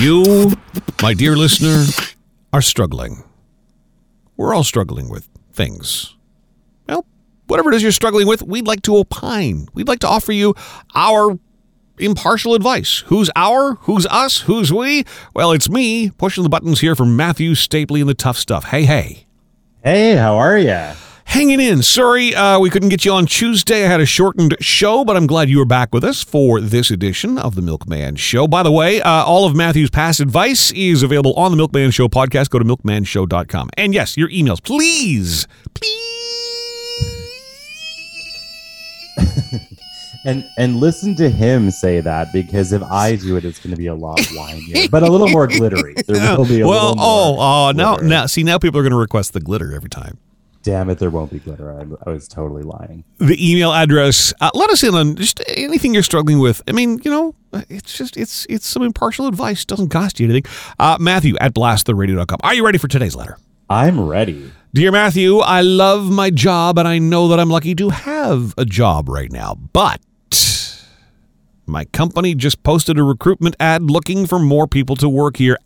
You, my dear listener, are struggling. We're all struggling with things. Well, whatever it is you're struggling with, we'd like to opine. We'd like to offer you our impartial advice. Who's our? Who's us? Who's we? Well, it's me pushing the buttons here for Matthew Stapley and the tough stuff. Hey, hey. Hey, how are ya? Hanging in. Sorry, uh, we couldn't get you on Tuesday. I had a shortened show, but I'm glad you were back with us for this edition of the Milkman Show. By the way, uh, all of Matthew's past advice is available on the Milkman Show podcast. Go to milkmanshow.com. And yes, your emails, please, please. And and listen to him say that because if I do it, it's going to be a lot whinier, but a little more glittery. There will be a well, little more. oh, oh, now, now, see, now people are going to request the glitter every time. Damn it, there won't be glitter. I, I was totally lying. the email address. Uh, let us in on just anything you're struggling with. I mean, you know, it's just it's it's some impartial advice. Doesn't cost you anything. Uh, Matthew at blasttheradio.com. Are you ready for today's letter? I'm ready. Dear Matthew, I love my job and I know that I'm lucky to have a job right now, but my company just posted a recruitment ad looking for more people to work here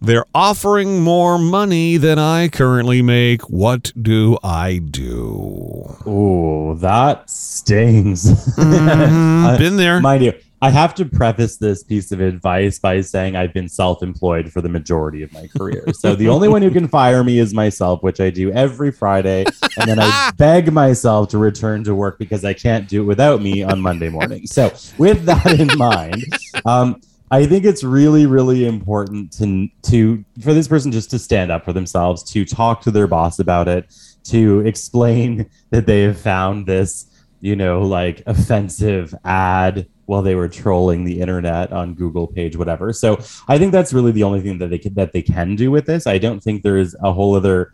they're offering more money than I currently make. What do I do? Ooh, that stings. Mhm, been there. Mind you, I have to preface this piece of advice by saying I've been self employed for the majority of my career. So the only one who can fire me is myself, which I do every Friday. And then I beg myself to return to work because I can't do it without me on Monday morning. So, with that in mind, um, I think it's really, really important to to for this person just to stand up for themselves, to talk to their boss about it, to explain that they have found this, you know, like offensive ad while they were trolling the internet on Google page, whatever. So I think that's really the only thing that they can that they can do with this. I don't think there is a whole other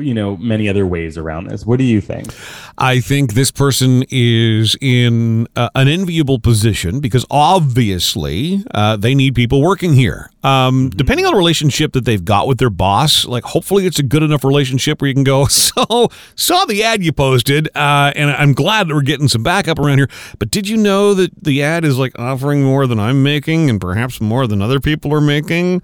you know many other ways around this what do you think I think this person is in uh, an enviable position because obviously uh, they need people working here. Um, Depending on the relationship that they've got with their boss, like hopefully it's a good enough relationship where you can go, so saw the ad you posted, uh, and I'm glad that we're getting some backup around here. But did you know that the ad is like offering more than I'm making and perhaps more than other people are making?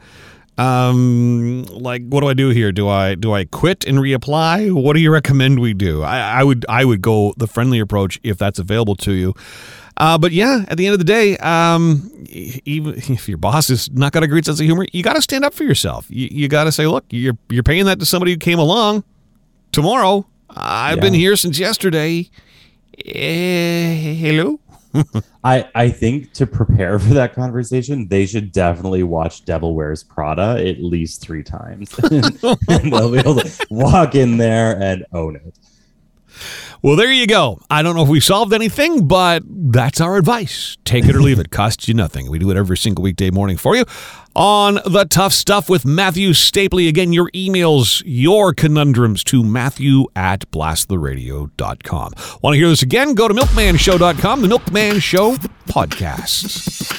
Um like what do i do here? Do i do i quit and reapply? What do you recommend we do? I, I would i would go the friendly approach if that's available to you. Uh, but yeah at the end of the day um even if your boss is not got a great sense of humor you got to stand up for yourself. You, you got to say look you're you're paying that to somebody who came along tomorrow. I've Yeah. been here since yesterday. Eh, hello i i think to prepare for that conversation they should definitely watch devil wears prada at least three times. And they'll be able to walk in there and own it Well, there you go. I don't know if we solved anything, but that's our advice. Take it or leave it. Costs you nothing. We do it every single weekday morning for you on The Tough Stuff with Matthew Stapley. Again, your emails, your conundrums to Matthew at blasttheradio.com. Want to hear this again? Go to milkmanshow.com, the Milkman Show podcast.